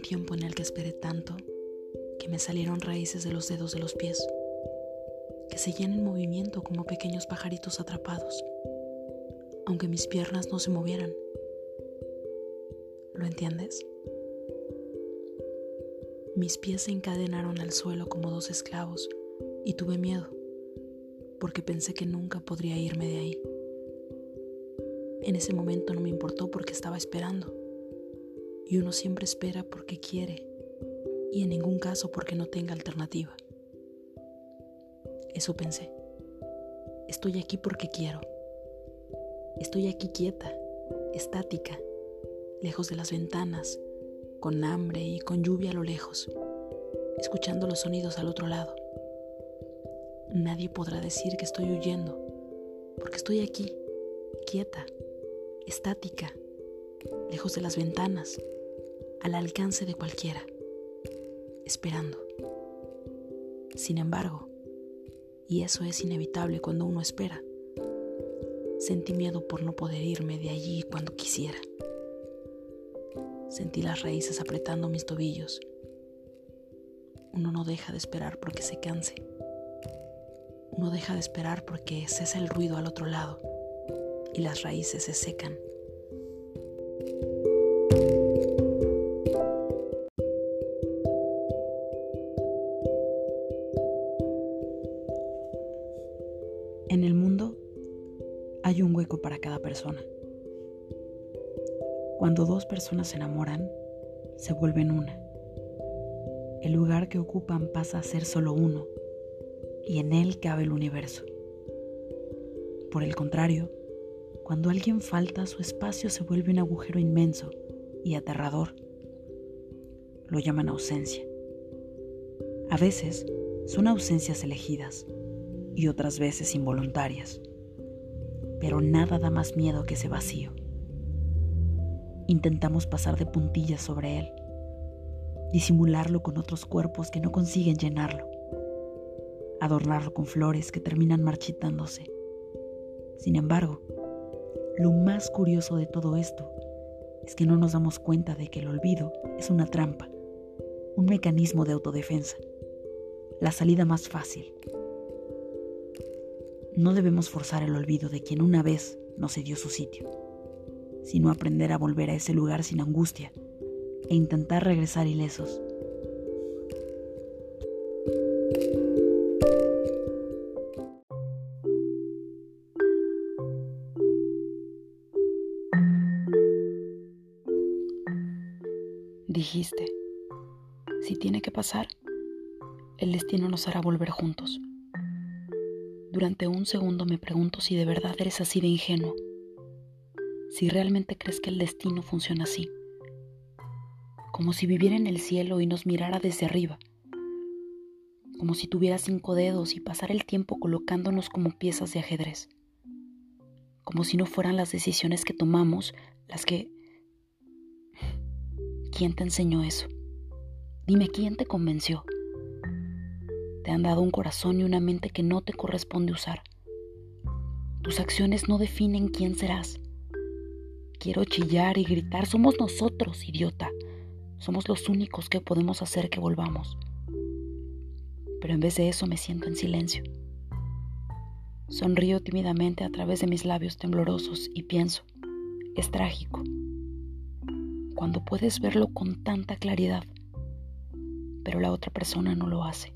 tiempo en el que esperé tanto que me salieron raíces de los dedos de los pies, que seguían en movimiento como pequeños pajaritos atrapados, aunque mis piernas no se movieran. ¿Lo entiendes? Mis pies se encadenaron al suelo como dos esclavos y tuve miedo, porque pensé que nunca podría irme de ahí. En ese momento no me importó porque estaba esperando, y uno siempre espera porque quiere y en ningún caso porque no tenga alternativa. Eso pensé. Estoy aquí porque quiero. Estoy aquí quieta, estática, lejos de las ventanas, con hambre y con lluvia a lo lejos, escuchando los sonidos al otro lado. Nadie podrá decir que estoy huyendo, porque estoy aquí, quieta, estática, lejos de las ventanas, al alcance de cualquiera esperando. Sin embargo, y eso es inevitable cuando uno espera, sentí miedo por no poder irme de allí cuando quisiera. Sentí las raíces apretando mis tobillos. Uno no deja de esperar porque se canse. Uno deja de esperar porque cesa el ruido al otro lado y las raíces se secan. En el mundo hay un hueco para cada persona. Cuando dos personas se enamoran, se vuelven una. El lugar que ocupan pasa a ser solo uno y en él cabe el universo. Por el contrario, cuando alguien falta, su espacio se vuelve un agujero inmenso y aterrador. Lo llaman ausencia. A veces son ausencias elegidas y otras veces involuntarias. Pero nada da más miedo que ese vacío. Intentamos pasar de puntillas sobre él, disimularlo con otros cuerpos que no consiguen llenarlo, adornarlo con flores que terminan marchitándose. Sin embargo, lo más curioso de todo esto es que no nos damos cuenta de que el olvido es una trampa, un mecanismo de autodefensa, la salida más fácil, no debemos forzar el olvido de quien una vez nos cedió su sitio, sino aprender a volver a ese lugar sin angustia e intentar regresar ilesos. Dijiste, si tiene que pasar, el destino nos hará volver juntos. Durante un segundo me pregunto si de verdad eres así de ingenuo, si realmente crees que el destino funciona así, como si viviera en el cielo y nos mirara desde arriba, como si tuviera cinco dedos y pasara el tiempo colocándonos como piezas de ajedrez, como si no fueran las decisiones que tomamos las que... ¿Quién te enseñó eso? Dime quién te convenció. Te han dado un corazón y una mente que no te corresponde usar. Tus acciones no definen quién serás. Quiero chillar y gritar, somos nosotros, idiota. Somos los únicos que podemos hacer que volvamos. Pero en vez de eso me siento en silencio. Sonrío tímidamente a través de mis labios temblorosos y pienso, es trágico. Cuando puedes verlo con tanta claridad, pero la otra persona no lo hace.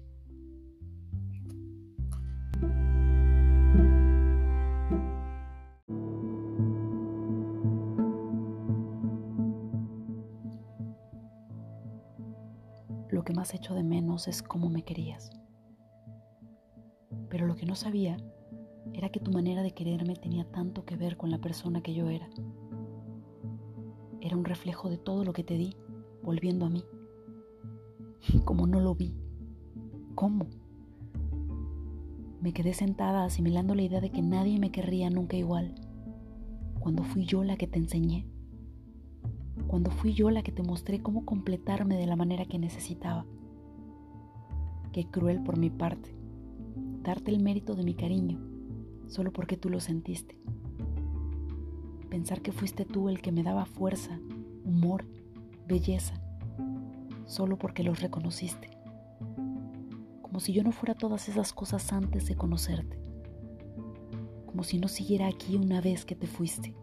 Lo que más echo de menos es cómo me querías. Pero lo que no sabía era que tu manera de quererme tenía tanto que ver con la persona que yo era. Era un reflejo de todo lo que te di, volviendo a mí. Como no lo vi. ¿Cómo? Me quedé sentada asimilando la idea de que nadie me querría nunca igual, cuando fui yo la que te enseñé cuando fui yo la que te mostré cómo completarme de la manera que necesitaba. Qué cruel por mi parte, darte el mérito de mi cariño, solo porque tú lo sentiste. Pensar que fuiste tú el que me daba fuerza, humor, belleza, solo porque los reconociste. Como si yo no fuera todas esas cosas antes de conocerte. Como si no siguiera aquí una vez que te fuiste.